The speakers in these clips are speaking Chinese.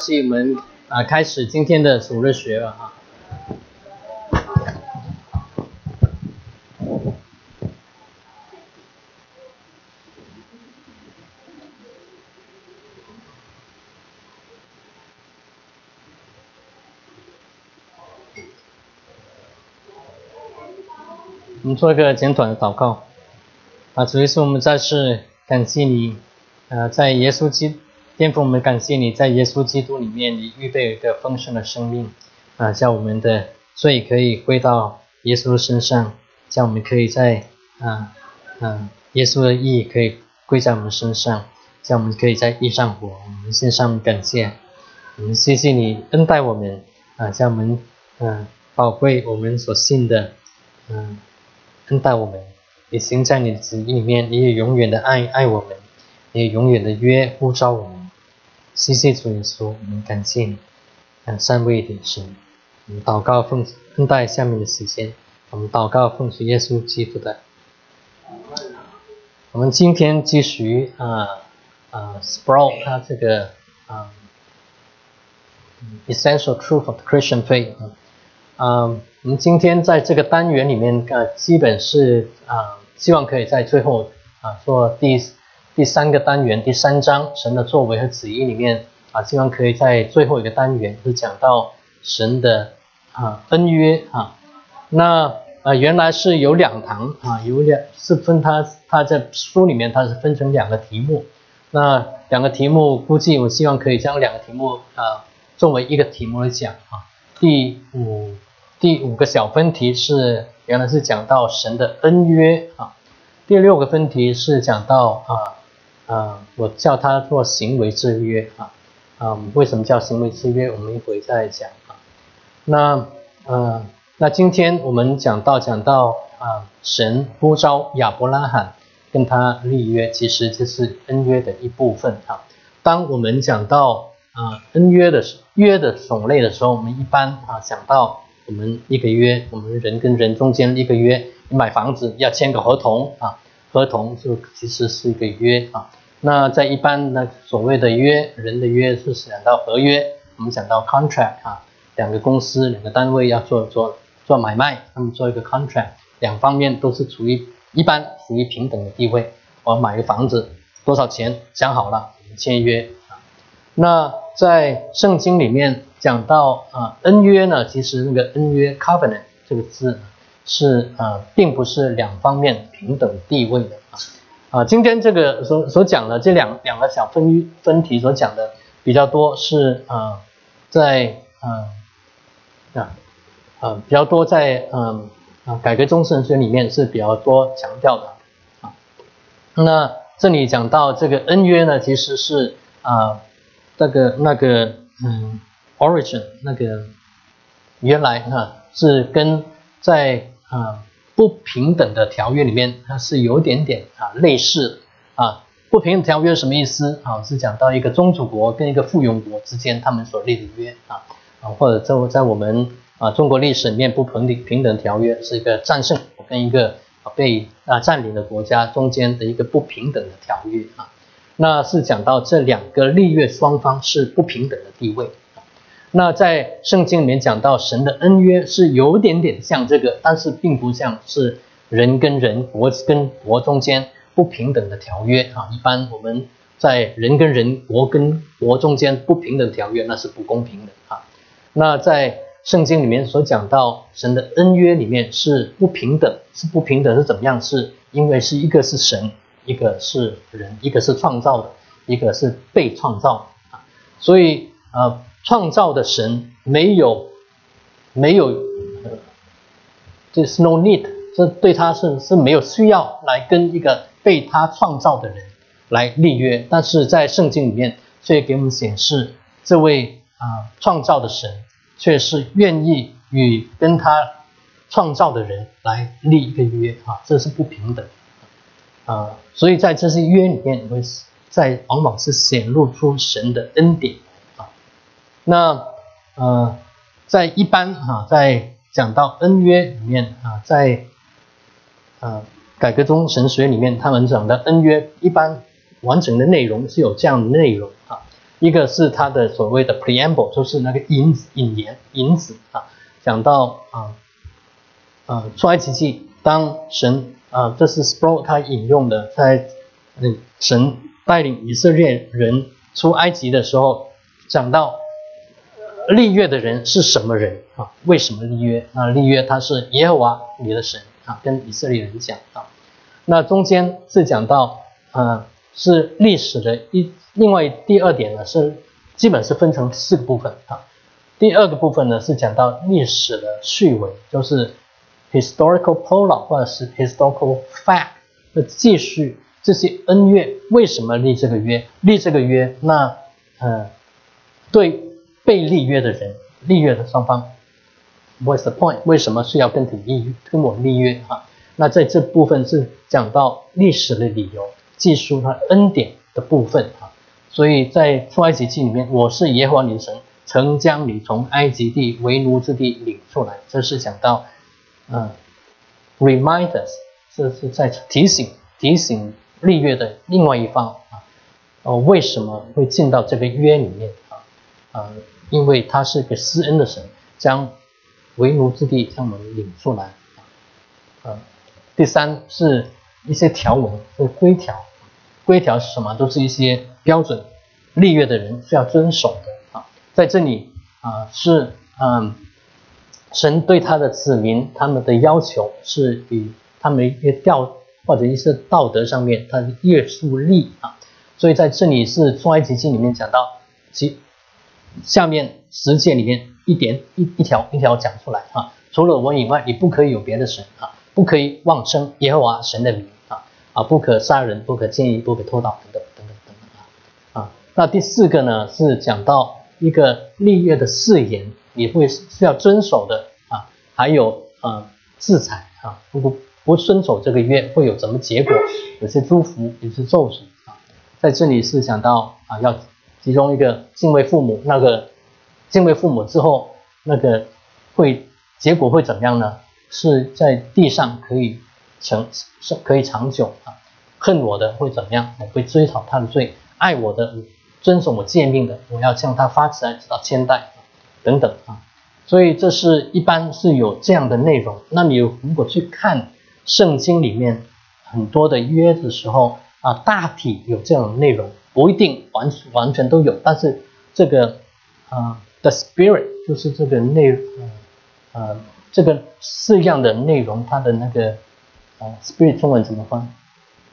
是我们啊开始今天的主日学了啊。我们做一个简短的祷告啊，主耶稣，我们再次感谢你，呃，在耶稣基天父我们感谢你在耶稣基督里面，你预备一个丰盛的生命啊，叫我们的罪可以归到耶稣身上，叫我们可以在啊啊耶稣的义可以归在我们身上，叫我们可以在地上活。我们献上感谢，我们谢谢你恩待我们啊，叫我们嗯宝贵我们所信的嗯。恩待我们，也行在你的旨意里面，你也永远的爱爱我们，也永远的约呼召我们。谢谢主耶稣，我们感谢你，感三位的神。我们祷告奉奉待下面的时间，我们祷告奉主耶稣基督的。我们今天继续啊啊，Sprout 他这个啊，Essential Truth of Christian Faith 啊。我们今天在这个单元里面，啊，基本是啊，希望可以在最后啊做第第三个单元第三章神的作为和旨意里面啊，希望可以在最后一个单元是讲到神的啊恩约啊。那啊原来是有两堂啊，有两是分它它在书里面它是分成两个题目。那两个题目估计我希望可以将两个题目啊作为一个题目来讲啊。第五。第五个小分题是原来是讲到神的恩约啊，第六个分题是讲到啊啊，我叫它做行为制约啊啊，为什么叫行为制约？我们一会再讲啊。那呃，那今天我们讲到讲到啊，神呼召亚伯拉罕跟他立约，其实就是恩约的一部分啊。当我们讲到啊恩约的约的种类的时候，我们一般啊讲到。我们一个约，我们人跟人中间一个约，买房子要签个合同啊，合同就其实是一个约啊。那在一般呢，所谓的约，人的约是想到合约，我们想到 contract 啊，两个公司、两个单位要做做做买卖，他们做一个 contract，两方面都是处于一般属于平等的地位。我买个房子多少钱，想好了，我们签约啊。那在圣经里面。讲到啊恩约呢，其实那个恩约 covenant 这个字是啊，并不是两方面平等地位的啊啊，今天这个所所讲的这两两个小分分题所讲的比较多是啊，在啊啊啊比较多在嗯啊改革中圣学里面是比较多强调的啊，那这里讲到这个恩约呢，其实是啊这个那个嗯。Origin 那个原来啊是跟在啊不平等的条约里面，它是有点点啊类似啊不平等条约什么意思啊？是讲到一个宗主国跟一个附庸国之间他们所立的约啊或者在在我们啊中国历史里面不平等平等条约是一个战胜跟一个被啊占领的国家中间的一个不平等的条约啊，那是讲到这两个立约双方是不平等的地位。那在圣经里面讲到神的恩约是有点点像这个，但是并不像是人跟人、国跟国中间不平等的条约啊。一般我们在人跟人、国跟国中间不平等条约，那是不公平的啊。那在圣经里面所讲到神的恩约里面是不平等，是不平等是怎么样？是因为是一个是神，一个是人，一个是创造的，一个是被创造啊。所以呃。创造的神没有没有，这是 no need，这对他是是没有需要来跟一个被他创造的人来立约，但是在圣经里面却给我们显示，这位啊创造的神却是愿意与跟他创造的人来立一个约。啊，这是不平等。啊，所以在这些约里面，会在往往是显露出神的恩典。那呃，在一般哈，在讲到恩约里面啊，在呃改革中神学里面，他们讲的恩约一般完整的内容是有这样的内容啊。一个是它的所谓的 preamble，就是那个引引言引子啊，讲到啊啊出埃及记，当神啊，这是 Sproul 他引用的，在嗯神带领以色列人出埃及的时候，讲到立约的人是什么人啊？为什么立约？啊，立约他是耶和华你的神啊，跟以色列人讲啊。那中间是讲到啊，是历史的一。另外第二点呢是，基本是分成四个部分啊。第二个部分呢是讲到历史的序文，就是 historical prolog 或者是 historical fact 的继续这些恩怨为什么立这个约？立这个约，那呃对被立约的人，立约的双方，what's the point？为什么是要跟你立跟我立约啊？那在这部分是讲到历史的理由，记述它恩典的部分啊。所以在出埃及记里面，我是耶和华女神，曾将你从埃及地为奴之地领出来。这是讲到，嗯，reminders，这是在提醒提醒立约的另外一方啊，哦，为什么会进到这个约里面啊？啊，因为他是个施恩的神，将为奴之地将我们领出来啊。第三是一些条文，是规条。规条是什么？都是一些标准，立约的人是要遵守的啊。在这里啊，是嗯，神对他的子民他们的要求是以他们一些调或者一些道德上面，他的约束力啊。所以在这里是出埃及记里面讲到，其下面十诫里面一点一一条一条讲出来啊。除了我以外，你不可以有别的神啊，不可以妄称耶和华神的名。啊，啊不可杀人，不可奸淫，不可偷盗，等等等等等等啊啊。那第四个呢，是讲到一个立约的誓言，你会是要遵守的啊。还有啊，制裁啊，如果不遵守这个约，会有什么结果？有些祝福，有些咒诅啊。在这里是讲到啊，要其中一个敬畏父母，那个敬畏父母之后，那个会结果会怎么样呢？是在地上可以。成是可以长久啊，恨我的会怎么样？我会追讨他的罪；爱我的，遵守我诫命的，我要向他发起来，直到千代等等啊。所以这是一般是有这样的内容。那你如果去看圣经里面很多的约的时候啊，大体有这样的内容，不一定完完全都有，但是这个啊，the spirit 就是这个内呃这个四样的内容，它的那个啊。spirit 中文怎么翻？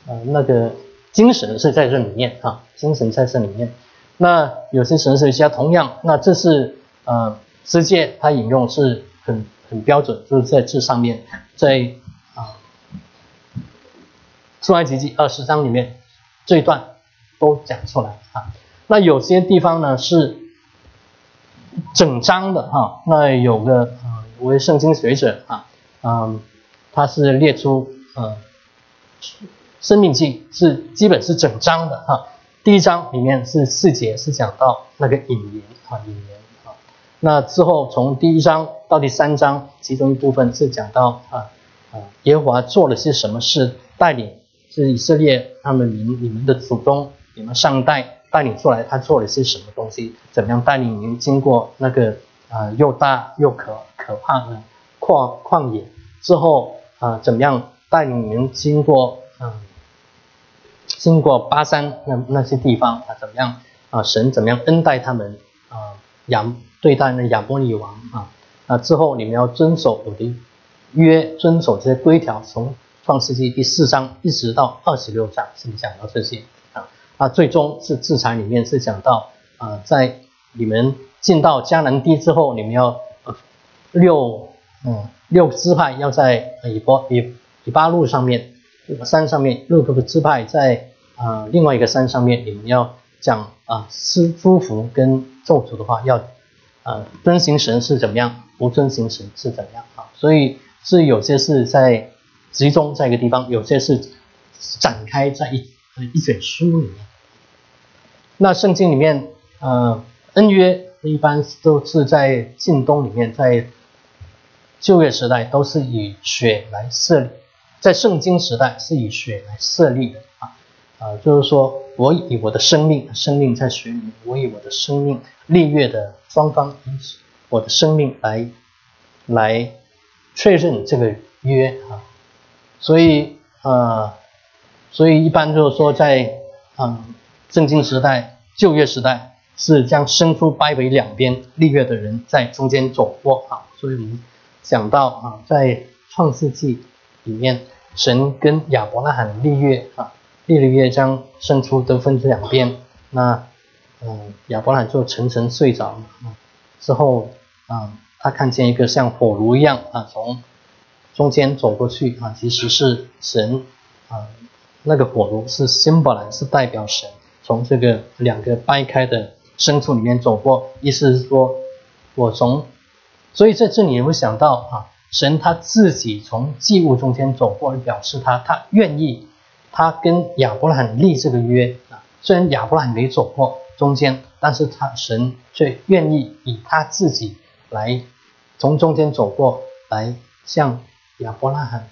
呃，那个精神是在这里面啊，精神在这里面。那有些神学家同样，那这是呃，世界他引用是很很标准，就是在这上面，在啊，出埃及记二十章里面这一段都讲出来啊。那有些地方呢是整章的哈，那有个啊，我圣经学者啊，嗯。他是列出，呃，生命记是基本是整章的哈。第一章里面是四节，是讲到那个引言啊，引言啊。那之后从第一章到第三章，其中一部分是讲到啊啊，耶和华做了些什么事，带领是以色列他们民你们的祖宗，你们上代带领出来，他做了些什么东西？怎么样带领您经过那个啊又大又可可怕的旷旷野之后？啊，怎么样带领你们经过嗯，经过巴山那那些地方啊？怎么样啊？神怎么样恩待他们啊？亚对待那亚波尼王啊？啊之后你们要遵守我的约，遵守这些规条，从创世纪第四章一直到二十六章是不是讲到这些啊。啊，最终是制裁里面是讲到啊，在你们进到迦南地之后，你们要六嗯。六个支派要在以波以以巴路上面山上面，六个支派在啊另外一个山上面，你们要讲啊施诸福跟咒诅的话，要啊遵行神是怎么样，不遵行神是怎么样啊？所以是有些是在集中在一个地方，有些是展开在一一卷书里面。那圣经里面呃恩约一般都是在近东里面在。旧约时代都是以血来设立，在圣经时代是以血来设立的啊啊，就是说我以我的生命，生命在水里面，我以我的生命立约的双方，我的生命来来确认这个约啊。所以啊，所以一般就是说，在嗯圣经时代、旧约时代，是将生出掰为两边立约的人在中间走过啊。所以我们讲到啊，在创世纪里面，神跟亚伯拉罕立约啊。立了约，将生出都分成两边。那，嗯，亚伯拉罕就沉沉睡着了。之后，啊，他看见一个像火炉一样啊，从中间走过去啊，其实是神啊，那个火炉是 symbol，是代表神从这个两个掰开的牲畜里面走过。意思是说，我从，所以在这里你会想到啊，神他自己从祭物中间走过，表示他他愿意。他跟亚伯拉罕立这个约啊，虽然亚伯拉罕没走过中间，但是他神却愿意以他自己来从中间走过来向亚伯拉罕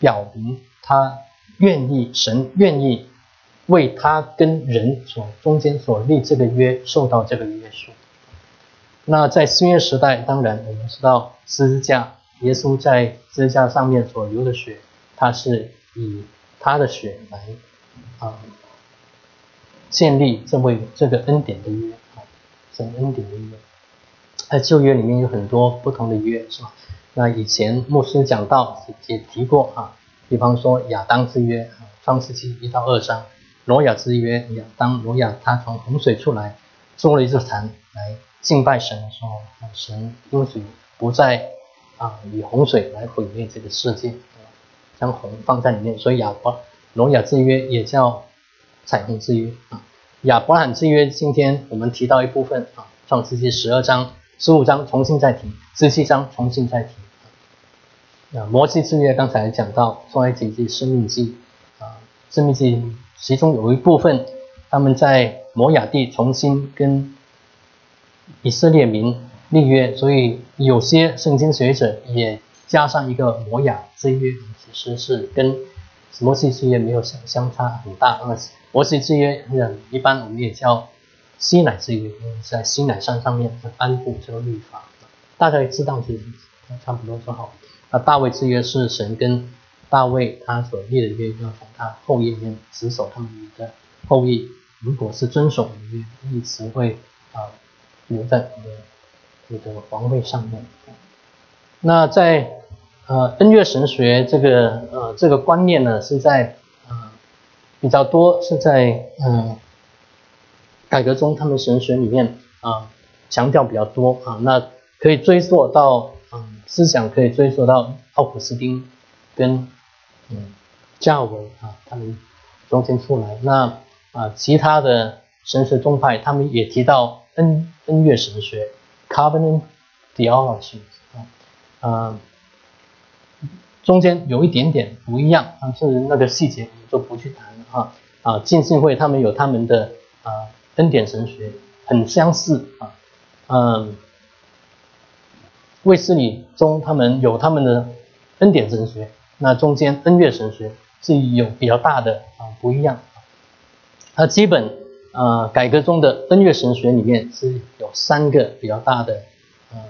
表明他愿意，神愿意为他跟人所中间所立这个约受到这个约束。那在新约时代，当然我们知道十字架，耶稣在十字架上面所流的血，他是以。他的血来啊，建立这位这个恩典的约啊，神恩典的约。在旧约里面有很多不同的约，是吧？那以前牧师讲到也提过啊，比方说亚当之约啊，创世纪一到二章；挪亚之约，当挪亚他从洪水出来，做了一座坛来敬拜神，的时候，神应许不再啊以洪水来毁灭这个世界。将红放在里面，所以亚伯挪亚之约也叫彩虹之约啊。亚伯罕之约，今天我们提到一部分啊，创世纪十二章、十五章重新再提，十七章重新再提。啊，摩西之约刚才讲到创埃及记、生命记啊，生命记其中有一部分，他们在摩亚地重新跟以色列民立约，所以有些圣经学者也加上一个摩亚之约。其实是跟摩西之约没有相相差很大。那摩西之约，一般我们也叫西乃之约，因为在西乃山上面颁布这个律法，大家也知道其实差不多就好。那大卫之约是神跟大卫他所立的约，要从他后裔里面持守他们的后裔，如果是遵守的约，一直会啊留在你的你的皇位上面。那在呃，恩乐神学这个呃这个观念呢，是在呃比较多是在嗯改革中他们神学里面啊强调比较多啊，那可以追溯到嗯思想可以追溯到奥古斯丁跟嗯加尔文啊他们中间出来，那啊其他的神学宗派他们也提到恩恩乐神学 Covenant Theology 啊啊。中间有一点点不一样，但是那个细节我们就不去谈了哈。啊，浸信会他们有他们的啊恩典神学，很相似啊。嗯，卫斯理中他们有他们的恩典神学，那中间恩乐神学是有比较大的啊不一样。那基本啊改革中的恩乐神学里面是有三个比较大的啊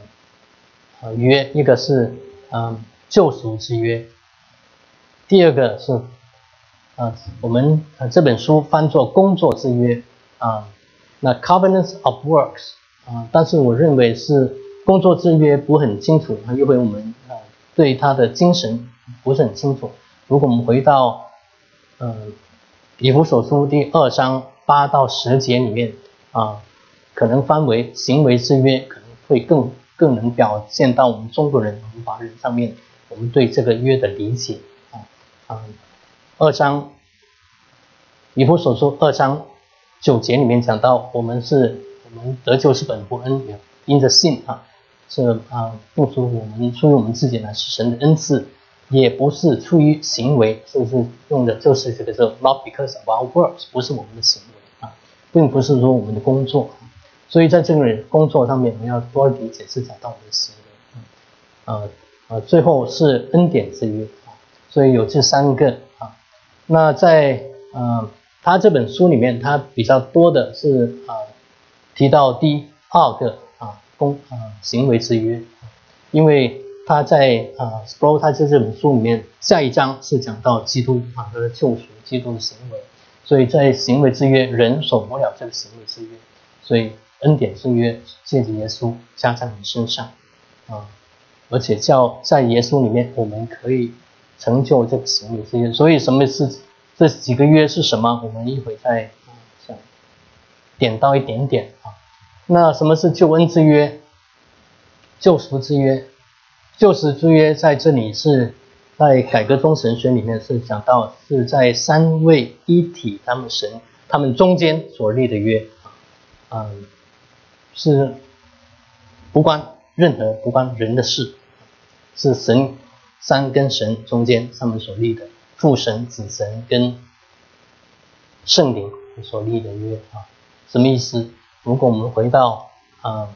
啊约，一个是嗯。救赎之约，第二个是啊，我们啊这本书翻作工作之约啊，那 covenants of works 啊，但是我认为是工作之约不很清楚，因为我们啊对它的精神不是很清楚。如果我们回到嗯以弗所书第二章八到十节里面啊，可能翻为行为之约，可能会更更能表现到我们中国人、我们华人上面。我们对这个约的理解啊啊，二章以弗所说二章九节里面讲到，我们是我们得救是本乎恩，因着信啊，是啊不出我们出于我们自己呢，是神的恩赐，也不是出于行为，是不是用的就是这个叫 not because of our works，不是我们的行为啊，并不是说我们的工作，所以在这个工作上面，我们要多理解是讲到我们的行为啊。啊，最后是恩典之约啊，所以有这三个啊。那在呃他这本书里面，他比较多的是啊提到第二个啊公啊行为之约，因为他在啊 s p r o 他在这本书里面下一章是讲到基督啊他的救赎，基督的行为，所以在行为之约人守不了这个行为之约，所以恩典之约借着耶稣加在你身上啊，而且叫在耶稣里面我们可以成就这个行为之约，所以什么是？这几个约是什么？我们一会再想点到一点点啊。那什么是救恩之约？救赎之约？救赎之约在这里是在改革中神学里面是讲到是在三位一体他们神他们中间所立的约啊，是不关任何不关人的事，是神三跟神中间他们所立的。父神、子神跟圣灵所立的约啊，什么意思？如果我们回到啊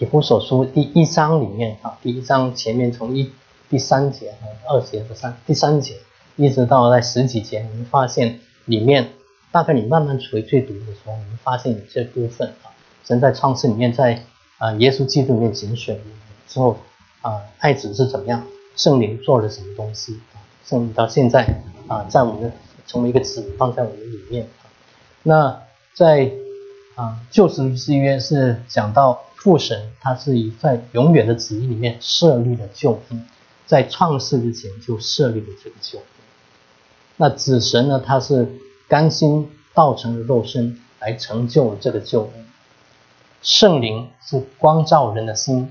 以弗所书第一章里面啊，第一章前面从一第三节、二节和三第三节，一直到在十几节，你们发现里面大概你慢慢回去读的时候，你们发现有这部分啊，神在创世里面，在啊耶稣基督里面拣选之后啊，爱子是怎么样，圣灵做了什么东西？圣灵到现在啊，在我们成为一个子放在我们里面。那在啊旧时之约是讲到父神，他是以在永远的旨意里面设立了救恩，在创世之前就设立了这个救恩。那子神呢，他是甘心道成了肉身来成就这个救恩。圣灵是光照人的心，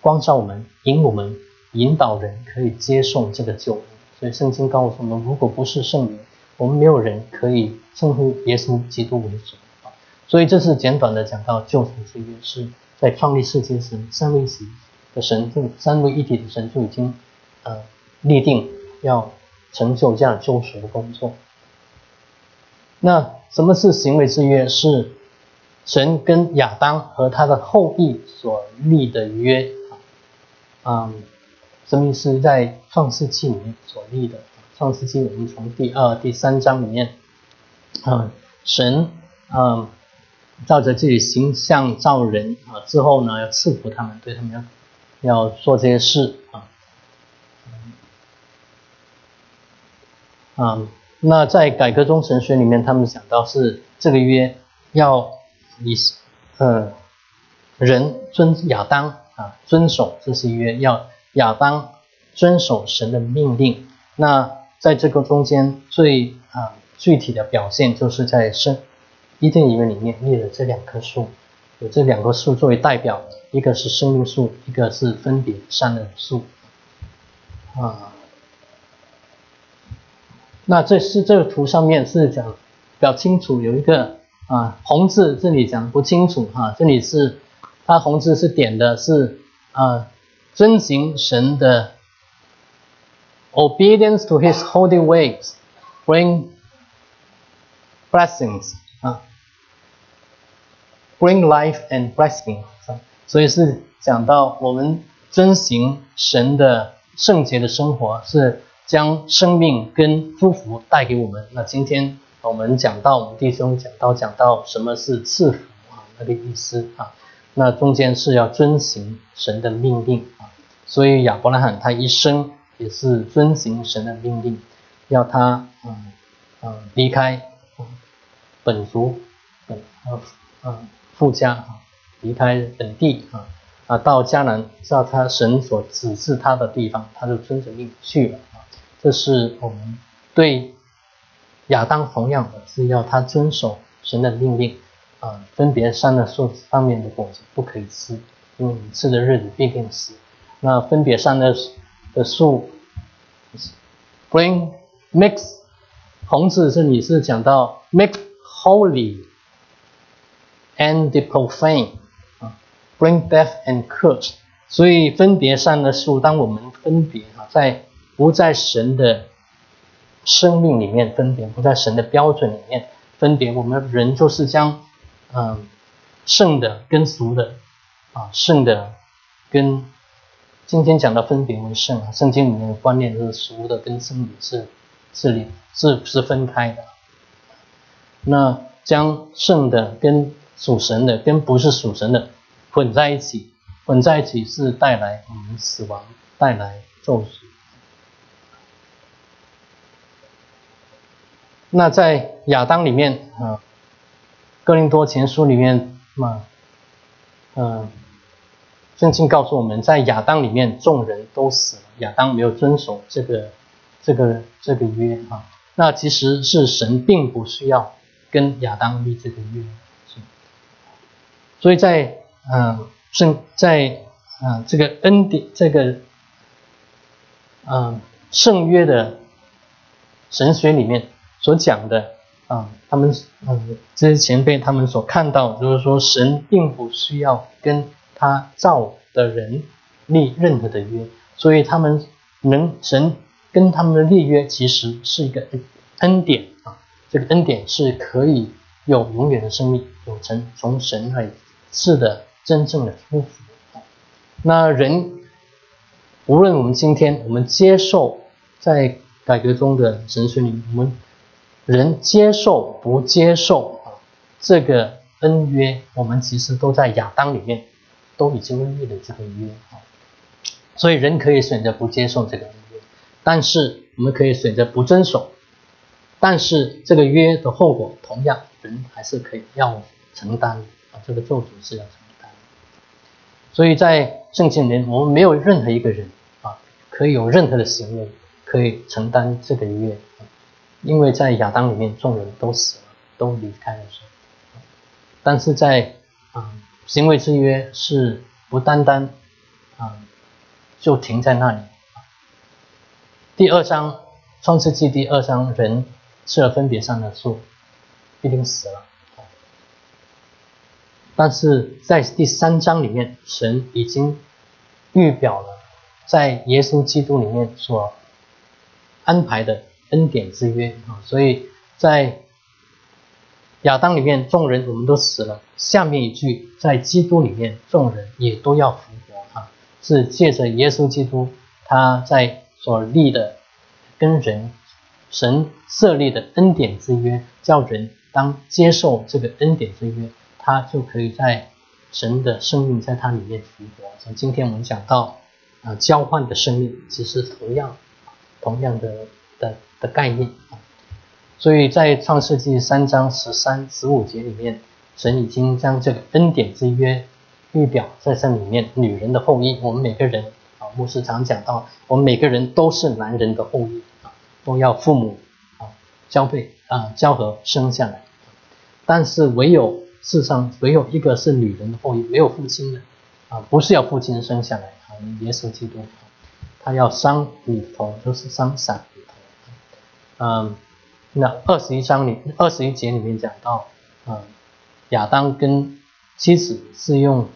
光照我们，引我们，引导人可以接受这个救恩。所以圣经告诉我们，如果不是圣灵，我们没有人可以称呼耶稣基督为主。所以这是简短的讲到救赎之约，是在创立世界时，三位一体的神就三位一体的神就已经呃立定要成就这样救赎的工作。那什么是行为之约？是神跟亚当和他的后裔所立的约啊，嗯。什么意思？在创世纪里面所立的创世纪，我们从第二、第三章里面，嗯，神嗯，照着自己形象造人啊，之后呢，要赐福他们，对他们要要做这些事啊，啊，那在改革中神学里面，他们讲到是这个约要以呃人遵亚当啊遵守这些约要。亚当遵守神的命令，那在这个中间最啊具体的表现，就是在生伊甸园里面立了这两棵树，有这两棵树作为代表，一个是生命树，一个是分别善恶树啊。那这是这个图上面是讲比较清楚，有一个啊红字，这里讲不清楚哈，这里是它红字是点的是啊。遵行神的 obedience to His holy ways bring blessings，bring life and blessing，所以是讲到我们遵行神的圣洁的生活，是将生命跟祝福带给我们。那今天我们讲到我们弟兄讲到讲到什么是赐福啊，那个意思啊，那中间是要遵行神的命令啊。所以亚伯拉罕他一生也是遵行神的命令，要他嗯嗯离开本族本呃嗯富家啊，离开本地啊啊到迦南，到他神所指示他的地方，他就遵着命去了啊。这是我们对亚当同样的是要他遵守神的命令啊，分别善的树上面的果子不可以吃，因为你吃的日子必定死。那分别上的的树，bring mix，红字是你是讲到 make holy and the profane 啊，bring death and curse，所以分别上的树，当我们分别啊，在不在神的生命里面分别，不在神的标准里面分别，我们人就是将嗯圣的跟俗的啊，圣的跟今天讲到分别为圣啊，圣经里面的观念是俗的跟圣的是是是是分开的。那将圣的跟属神的跟不是属神的混在一起，混在一起是带来我们死亡，带来咒诅。那在亚当里面啊，《哥林多前书》里面嘛，嗯，圣经告诉我们在亚当里面众人都死了，亚当没有遵守这个这个这个约啊。那其实是神并不需要跟亚当立这个约，所以在嗯圣在嗯这个恩典这个嗯圣约的神学里面所讲的啊，他们嗯这些前辈他们所看到就是说神并不需要跟他造的人立任何的约，所以他们能神跟他们的立约其实是一个。恩典啊，这个恩典是可以有永远的生命，有成从神来是的真正的祝福。那人无论我们今天我们接受在改革中的神学里，我们人接受不接受啊这个恩约，我们其实都在亚当里面都已经立了这个约啊，所以人可以选择不接受这个恩约，但是我们可以选择不遵守。但是这个约的后果，同样人还是可以要承担的啊，这个咒诅是要承担的。所以在圣经里面，我们没有任何一个人啊，可以有任何的行为可以承担这个约，因为在亚当里面，众人都死了，都离开了神。但是在啊，行为之约是不单单啊，就停在那里。第二章创世纪第二章人。吃了分别上的树，必定死了。但是在第三章里面，神已经预表了在耶稣基督里面所安排的恩典之约啊。所以在亚当里面，众人我们都死了。下面一句，在基督里面，众人也都要复活啊，是借着耶稣基督他在所立的跟人。神设立的恩典之约，叫人当接受这个恩典之约，他就可以在神的生命在他里面复活。像今天我们讲到啊，交换的生命，其实同样同样的的的概念啊。所以在创世纪三章十三、十五节里面，神已经将这个恩典之约预表在这里面。女人的后裔，我们每个人啊，牧师常讲到，我们每个人都是男人的后裔啊。都要父母啊交配啊交合生下来，但是唯有世上唯有一个是女人的后裔，没有父亲的啊，不是要父亲生下来啊，耶稣基督，他要伤骨头，就是伤散女头。嗯，那二十一章里二十一节里面讲到，嗯，亚当跟妻子是用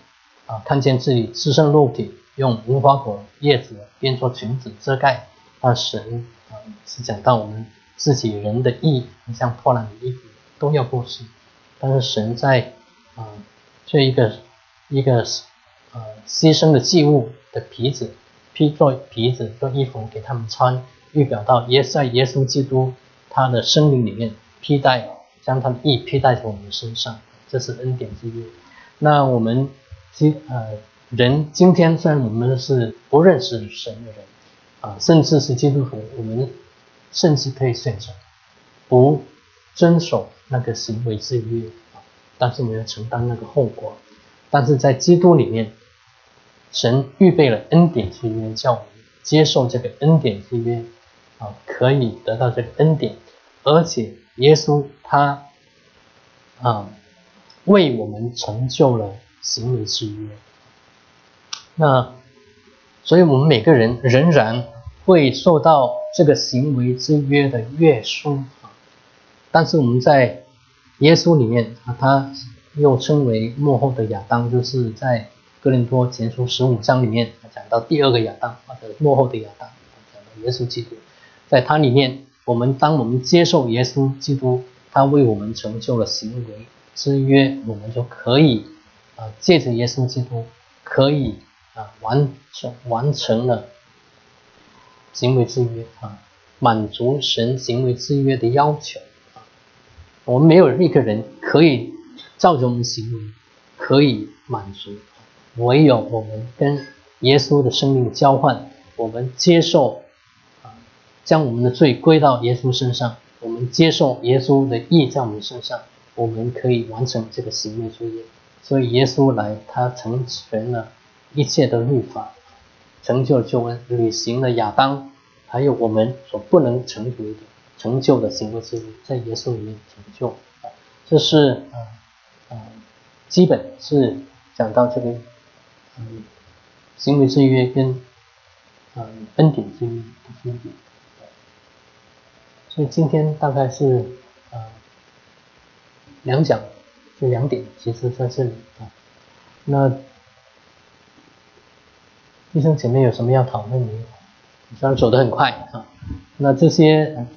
啊看见自己自身肉体，用无花果叶子编做裙子遮盖，那神啊。是讲到我们自己人的意，像破烂的衣服都要过世，但是神在啊这一个一个呃牺牲的祭物的皮子披做皮子做衣服给他们穿，预表到耶在耶稣基督他的生命里面披戴将他的意披戴在我们身上，这是恩典之约。那我们今呃人今天虽然我们是不认识神的人。啊，甚至是基督徒，我们甚至可以选择不遵守那个行为之约，但是没有承担那个后果。但是在基督里面，神预备了恩典之约，叫我们接受这个恩典之约啊，可以得到这个恩典，而且耶稣他啊为我们成就了行为之约。那所以我们每个人仍然。会受到这个行为之约的约束，但是我们在耶稣里面啊，他又称为幕后的亚当，就是在哥林多前书十五章里面讲到第二个亚当或者幕后的亚当，讲到耶稣基督，在他里面，我们当我们接受耶稣基督，他为我们成就了行为之约，我们就可以啊，借着耶稣基督，可以啊完成完成了。行为制约啊，满足神行为制约的要求，我们没有一个人可以照着我们行为可以满足，唯有我们跟耶稣的生命交换，我们接受啊，将我们的罪归到耶稣身上，我们接受耶稣的义在我们身上，我们可以完成这个行为作业。所以耶稣来，他成全了一切的律法，成就了救恩，履行了亚当还有我们所不能成就的成就的行为之路，在耶稣里面成就啊，这是啊啊，基本是讲到这个嗯行为制约跟嗯恩典之约的分别，所以今天大概是啊两讲。就两点，其实在这里啊。那医生前面有什么要讨论的？虽然走得很快啊，那这些。